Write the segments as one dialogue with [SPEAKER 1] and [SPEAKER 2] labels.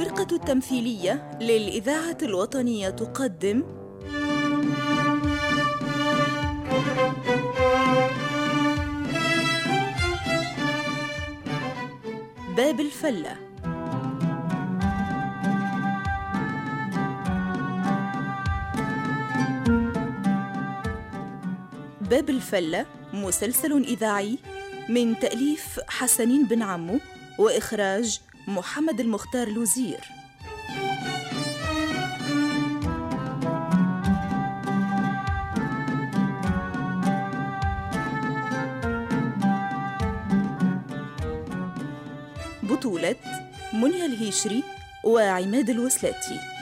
[SPEAKER 1] الفرقة التمثيلية للإذاعة الوطنية تقدم. باب الفلة. باب الفلة مسلسل إذاعي من تأليف حسنين بن عمو وإخراج محمد المختار لوزير. بطولة منيا الهيشري وعماد الوسلاتي.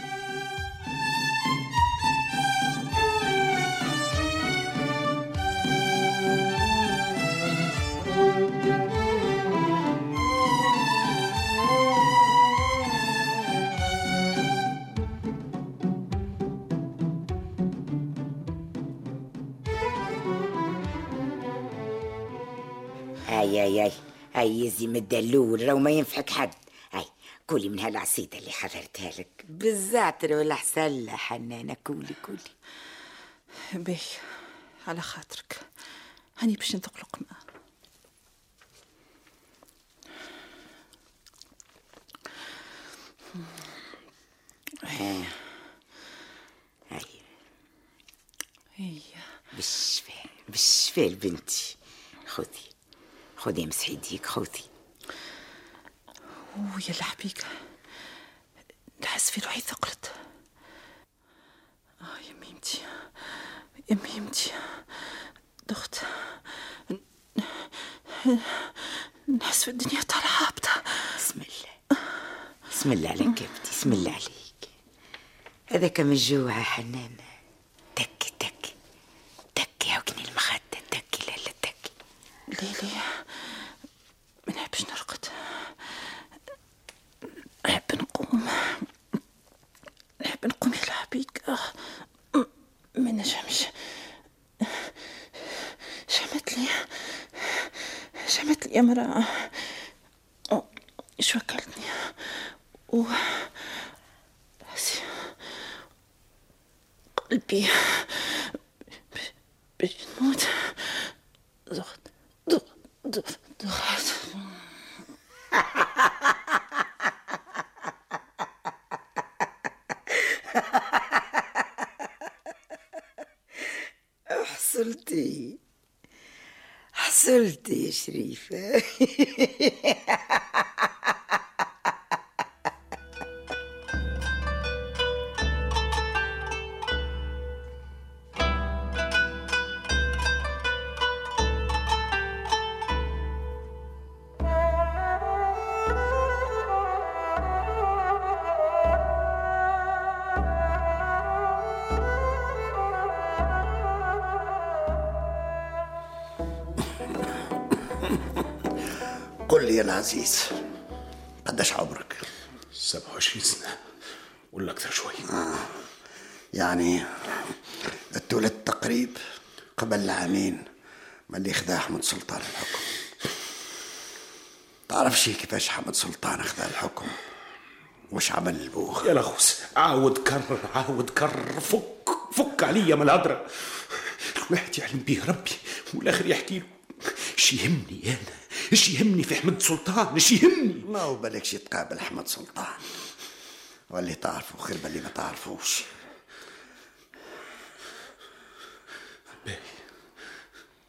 [SPEAKER 2] هاي يزي من الدلول راهو ما ينفعك حد. هاي كولي من هالعصيدة اللي حضرتها لك. بالزعتر ولا حسلة حنانة. كولي كولي
[SPEAKER 1] بي على خاطرك. هاني باش نذوق لقمة
[SPEAKER 2] ها. هاي
[SPEAKER 1] هي.
[SPEAKER 2] بالشفاء بالشفاء لبنتي. خذي خذي مسحي يديك خذي
[SPEAKER 1] ويا الحبيك نحس في روحي ثقلت. آه يا ميمتي. يا ميمتي. دخت. نحس في الدنيا طالعة هابطة.
[SPEAKER 2] بسم الله. بسم الله عليك يا بنتي بسم الله عليك. هذاك من الجوع يا
[SPEAKER 1] شمت لي امرأة أوه، شو أكلتني و
[SPEAKER 2] حصلتي يا شريفة.
[SPEAKER 3] العزيز قداش عمرك؟
[SPEAKER 4] 27 سنة. ولا أكثر شوي.
[SPEAKER 3] يعني اتولدت تقريب قبل العامين من اللي خذا أحمد سلطان الحكم. تعرف شي كيفاش حمد سلطان خذا الحكم؟ وش عمل لبوه
[SPEAKER 4] يا لغوس عاود كرر عاود كرر. فك فك عليا من الهضرة الواحد يعلم به ربي والآخر يحكي له. إيش يهمني أنا إيش يهمني في أحمد سلطان إيش يهمني.
[SPEAKER 3] ما هو بالكش تقابل أحمد سلطان؟ واللي تعرفه خير باللي ما تعرفوش.
[SPEAKER 4] باهي.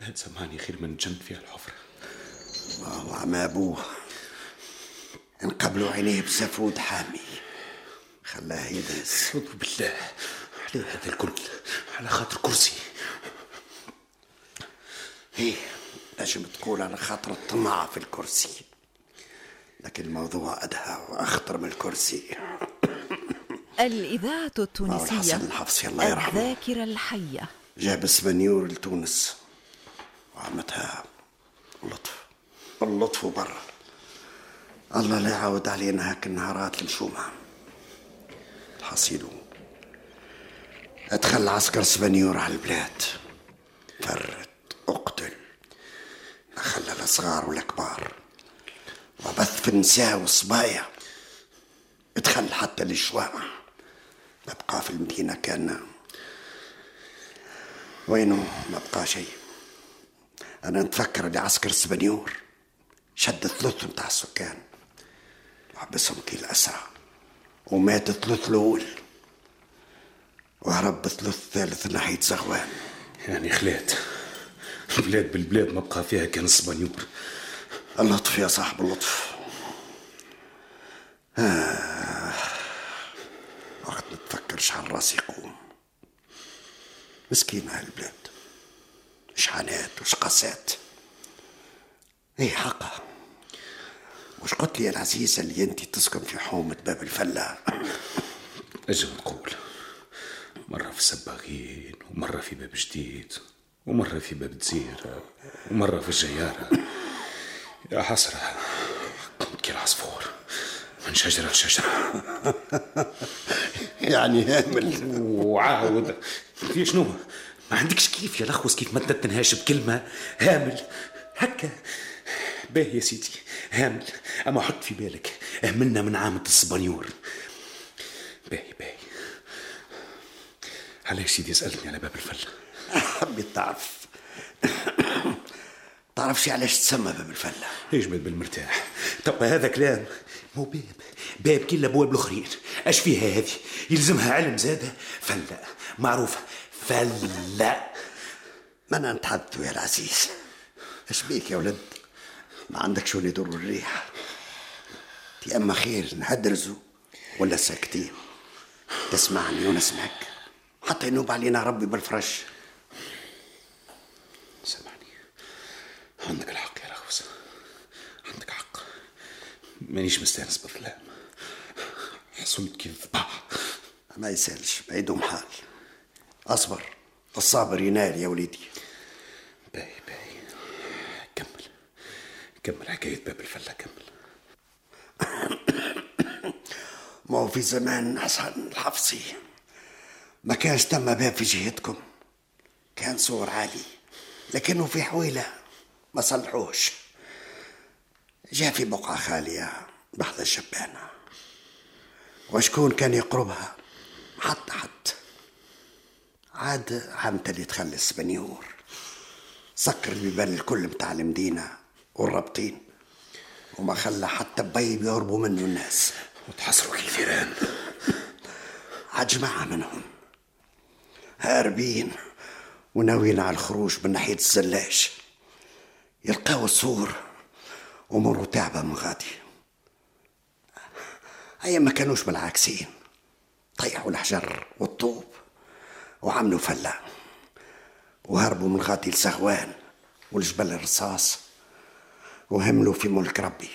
[SPEAKER 4] هاد زماني خير من جنت فيها الحفرة.
[SPEAKER 3] ما هو عما أبوه انقبلوا عينيه بسفود حامي. خلاه يدهس
[SPEAKER 4] أعوذ بالله. على هذا الكل على خاطر كرسي.
[SPEAKER 3] إيه. نجم تقول على خاطر الطمع في الكرسي. لكن الموضوع أدهى وأخطر من الكرسي.
[SPEAKER 1] الإذاعة
[SPEAKER 3] الحسن
[SPEAKER 1] التونسية
[SPEAKER 3] الحفصي الله يرحمه.
[SPEAKER 1] الذاكرة الحية.
[SPEAKER 3] جاب سبنيور لتونس. وعمتها اللطف. اللطف برا. الله لا يعاود علينا هاك النهارات المشومة. الحصيل. ادخل عسكر سبنيور على البلاد. اقتل خلى الصغار والكبار. وبث في النساء والصبايا ادخل حتى للشوامع ما بقى في المدينة كان. وينه؟ ما بقى شيء. أنا نتفكر اللي عسكر سبنيور شد ثلث متاع السكان. وحبسهم كي الأسرى ومات الثلث الأول. وهرب الثلث الثالث ناحية زغوان.
[SPEAKER 4] يعني خلات بلاد بالبلاد ما بقى فيها كان الصبانيور
[SPEAKER 3] اللطف يا صاحب اللطف. آه. وقت نتفكر شحال راسي يقوم. مسكين أهل البلاد. شحانات وشقاسات إيه حقها وش قلت لي يا العزيزة اللي انت تسكن في حومة باب الفلة؟
[SPEAKER 4] أجل نقول مرة في السباغين ومرة في باب جديد. ومرة في باب تزيرة ومرة في الجيارة يا حسرة كي العصفور من شجرة لشجرة.
[SPEAKER 3] يعني هامل.
[SPEAKER 4] وعاود. في شنو؟ ما عندكش كيف يا لخوص كيف ما تنهاش بكلمة؟ هامل. هكا. باهي يا سيدي. هامل. أما حط في بالك أهملنا من عامة الصبانيور. باهي باهي. علاش سيدي سألتني على باب الفلة
[SPEAKER 3] حبيت تعرف. تعرفش علاش تسمى باب الفلة.
[SPEAKER 4] يجمد بالمرتاح. طب هذا كلام مو باب. باب كل الابواب الأخرين. أش فيها هذه؟ يلزمها علم زادة. فلا معروفة. فلا
[SPEAKER 3] ما أنا نتحدث يا العزيز. أش بيك يا ولد؟ ما عندك شو اللي يدور الريح؟ تي أما خير نهدرزوا ولا ساكتين. تسمعني ونسمعك. حتى ينوب علينا ربي بالفرش.
[SPEAKER 4] عندك الحق يا رغوز عندك حق. مانيش مستانس بالظلام. حصلت كيف ذبح
[SPEAKER 3] ما يسالش. بعيدهم حال أصبر. الصابر ينال يا وليدي.
[SPEAKER 4] باهي باهي. كمل. كمل حكاية باب الفلة كمل.
[SPEAKER 3] ما هو في زمان حسن الحفصي ما كانش تم باب في جهتكم. كان سور عالي. لكنه في حويلة. ما صلحوش. جاء في بقعة خالية بحذا الشبانة وشكون كان يقربها؟ حتى حتى عاد عمت اللي تخلص بنيور سكر البيبان الكل متاع المدينة والرابطين. وما خلى حتى بيب يهربوا منه الناس.
[SPEAKER 4] وتحصروا كثيران
[SPEAKER 3] عاد جماعة منهم. هاربين وناويين على الخروج من ناحية الزلاش. يلقاو السور أموره تعبة من غادي. هيا ما كانوش بالعاكسين طيحوا الحجر والطوب وعملوا فلة. وهربوا من غادي لسغوان والجبل الرصاص وهملوا في ملك ربي.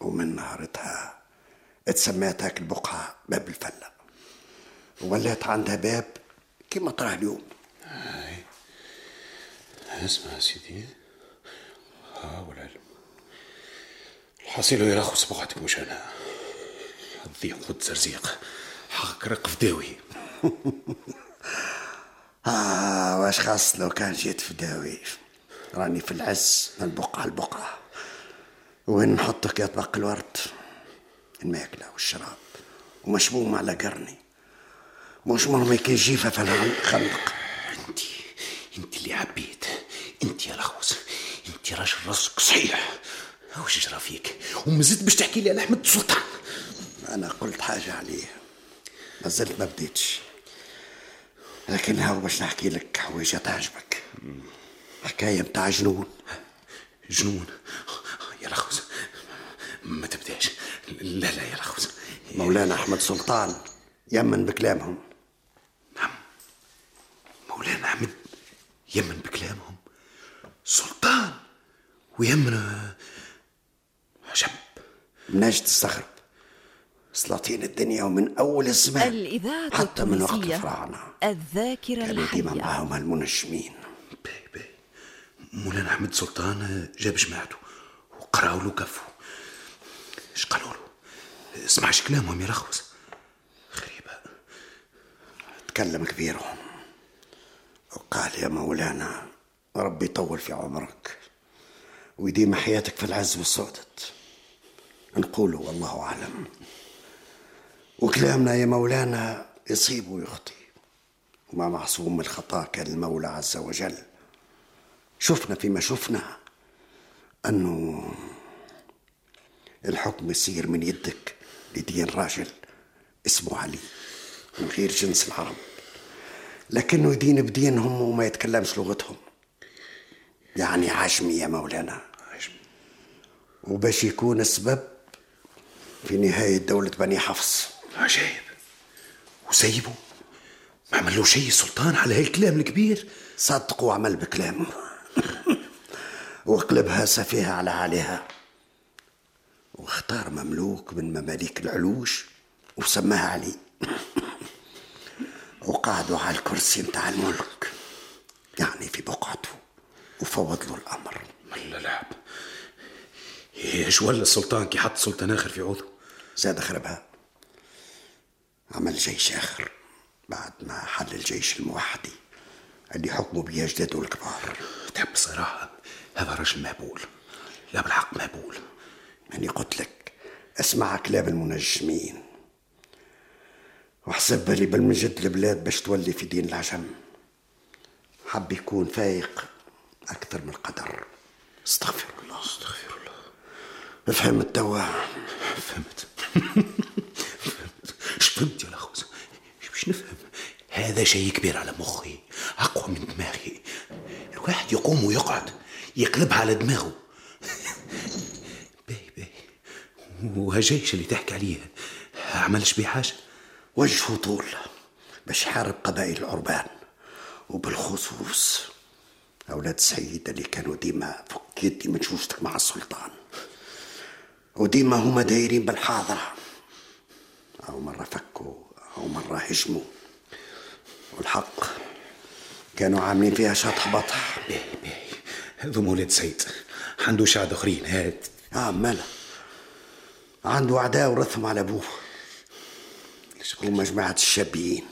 [SPEAKER 3] ومن نهارتها اتسميت هاك البقعة باب الفلة. ولات عندها باب كما تراه اليوم.
[SPEAKER 4] اسمع سيدي. ها والعلم. الحصيل يرخص بقعتك مش أنا الضيق خد زرزيق حقك رقف داوي.
[SPEAKER 3] آه واش خاص لو كان جيت في داوي؟ راني في العز من بقعة لبقعة وين نحطك يا طبق الورد؟ الماكلة والشراب. ومشموم على قرني. مش مرمي كي جيفة في الخندق
[SPEAKER 4] انت انت اللي عبيت. انت يا لخوص. انت راجل راسك صحيح وش جرى فيك؟ ومازلت باش تحكي لي على أحمد السلطان.
[SPEAKER 3] أنا قلت حاجة عليه. ما زلت ما بديتش. لكن هاو باش نحكي لك حويجة تعجبك. حكاية متاع جنون.
[SPEAKER 4] جنون؟ يا لخوص ما تبداش. لا لا يا لخوص
[SPEAKER 3] مولانا أحمد سلطان يمن بكلامهم.
[SPEAKER 4] مولانا أحمد يمن بكلامهم. سلطان! ويمن عجب.
[SPEAKER 3] مناش تستغرب سلاطين الدنيا ومن أول الزمان.
[SPEAKER 5] الإذاعة
[SPEAKER 3] حتى من وقت الفراعنة.
[SPEAKER 5] الذاكرة
[SPEAKER 3] كانوا ديما
[SPEAKER 5] الحية
[SPEAKER 3] معاهم المنجمين
[SPEAKER 4] مولانا أحمد سلطان جاب جماعته وقراوا له كفو إيش قالوا له؟ اسمعش كلامهم يا لخوص. غريبة.
[SPEAKER 3] تكلم كبيرهم. وقال يا مولانا ربي يطول في عمرك. ويديم حياتك في العز والسعدت. نقول والله أعلم. وكلامنا يا مولانا يصيب ويخطي. وما معصوم من الخطا كان المولى عز وجل. شفنا فيما شفنا. أنه الحكم يصير من يدك لدين راجل اسمه علي من غير جنس العرب. لكنه يدين بدينهم وما يتكلمش لغتهم. يعني عجمي يا مولانا. وباش يكون السبب في نهاية دولة بني حفص.
[SPEAKER 4] عجيب وسيبه ما عمل له شيء سلطان على هالكلام الكبير.
[SPEAKER 3] صدق وعمل بكلامه وقلبها سفيهة على عليها. واختار مملوك من مماليك العلوش وسماها علي. وقعدوا على الكرسي متاع الملك. يعني في بقعته. وفوض له الأمر.
[SPEAKER 4] إيش ولا السلطان كي حط سلطان آخر في عوضه؟
[SPEAKER 3] زاد خربها عمل جيش آخر بعد ما حل الجيش الموحدي اللي حكموا بيه أجداده الكبار.
[SPEAKER 4] تحب صراحة هذا رجل مهبول. لا بالحق مهبول.
[SPEAKER 3] يعني قلت لك اسمع كلام المنجمين وحسب بالي بالمجد البلاد باش تولي في دين العجم. حب يكون فايق أكثر من القدر. استغفر الله.
[SPEAKER 4] استغفر الله.
[SPEAKER 3] فهمت توا
[SPEAKER 4] فهمت. فهمت يا لخوز باش نفهم. هذا شيء كبير على مخي أقوى من دماغي. الواحد يقوم ويقعد يقلبها على دماغه. باهي باهي. وهالجيش اللي تحكي عليه عملش بيه حاجة؟
[SPEAKER 3] وجهه طول باش يحارب قبائل العربان. وبالخصوص أولاد سعيد اللي كانوا ديما فك يدي من مع السلطان. وديما هما دايرين بالحاضرة. أو مرة فكوا أو مرة هجموا. والحق كانوا عاملين فيها شطح بطح.
[SPEAKER 4] باهي باهي هذو مولاد سيد. عنده شعب أخرين هات
[SPEAKER 3] آه مالا. عنده أعداء ورثهم على أبوه. ومجموعة الشابيين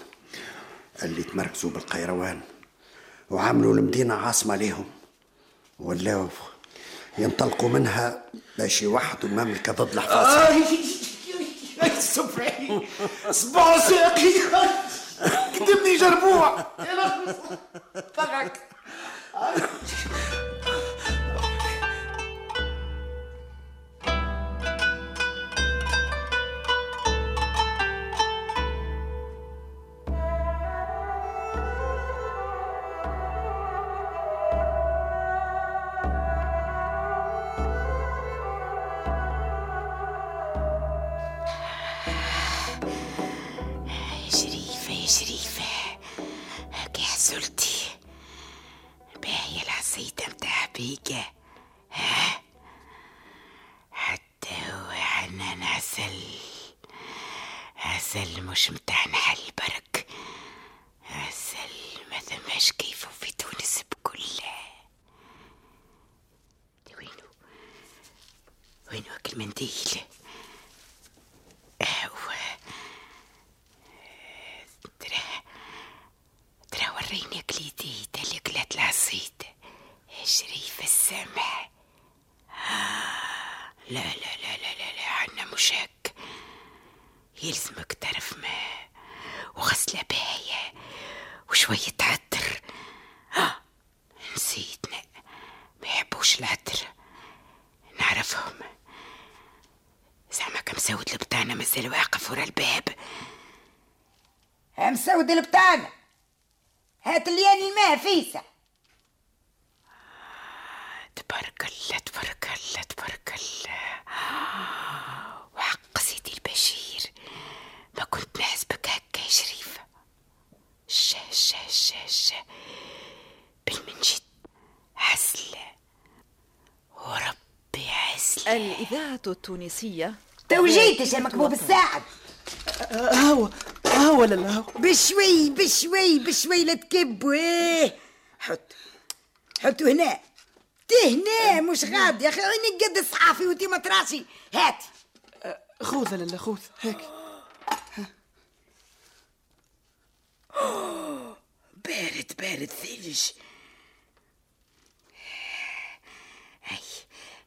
[SPEAKER 3] اللي تمركزوا بالقيروان وعملوا المدينة عاصمة لهم ولاو ينطلقوا منها باش يوحدوا المملكة ضد الحفاظ
[SPEAKER 4] صباع ساقي قدمني جربوع.
[SPEAKER 2] reina. تبارك الله تبارك الله تبارك الله. وحق سيدي البشير. ما كنت نحسبك هكا يا شريفة. شا شا شا شا بالمنجد. عسل. وربي عسل.
[SPEAKER 5] الإذاعة التونسية.
[SPEAKER 2] تو جيت يا مكبوب الساعد
[SPEAKER 1] هو هو لا؟ هو
[SPEAKER 2] بشوي بشوي بشوي لا تكبوا إيه حط حطوا هنا. تي هنا مش غاد يا أخي عينك قد الصحافي وأنتي مطراشي هات.
[SPEAKER 1] خوذ لا خوذ. هيك.
[SPEAKER 2] بارد بارد ثلج. هاي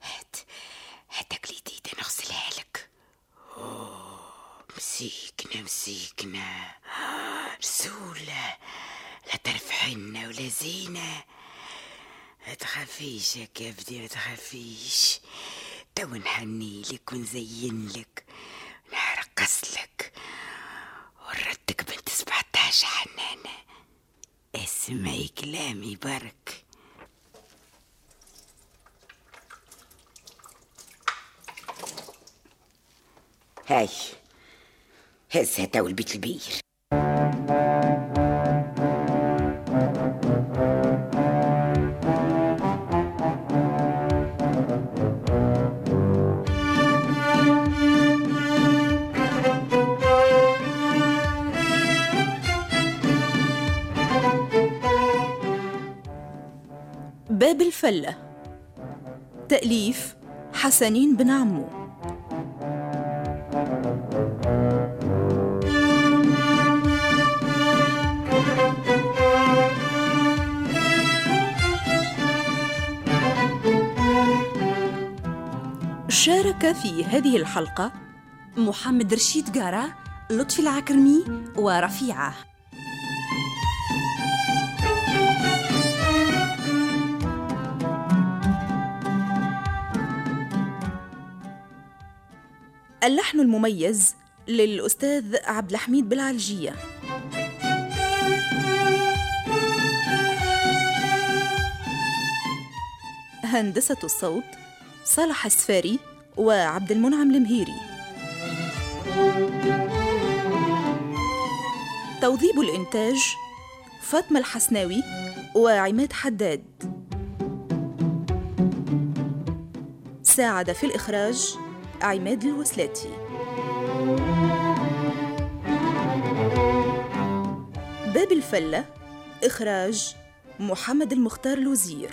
[SPEAKER 2] هات. هاتك ليديد نغسلها لك. أوه، مسيكنة مسيكنة رسولة لا ترفحنا ولا زينة. ما تخافيش يا كبدي ما تخافيش تو نحني لك ونزين لك نرقص لك ونردك بنت 17 حنانة. اسمعي كلامي برك. هاي هسه تو البيت البير.
[SPEAKER 5] باب الفلة. تأليف حسنين بن عمو. شارك في هذه الحلقة محمد رشيد قارة لطفي العكرمي ورفيعة. اللحن المميز للأستاذ عبد الحميد بالعلجية هندسة الصوت صالح السفاري وعبد المنعم المهيري. توظيب الإنتاج فاطمة الحسناوي وعماد حداد. ساعد في الإخراج عماد الوسلاتي باب الفلة إخراج محمد المختار لوزير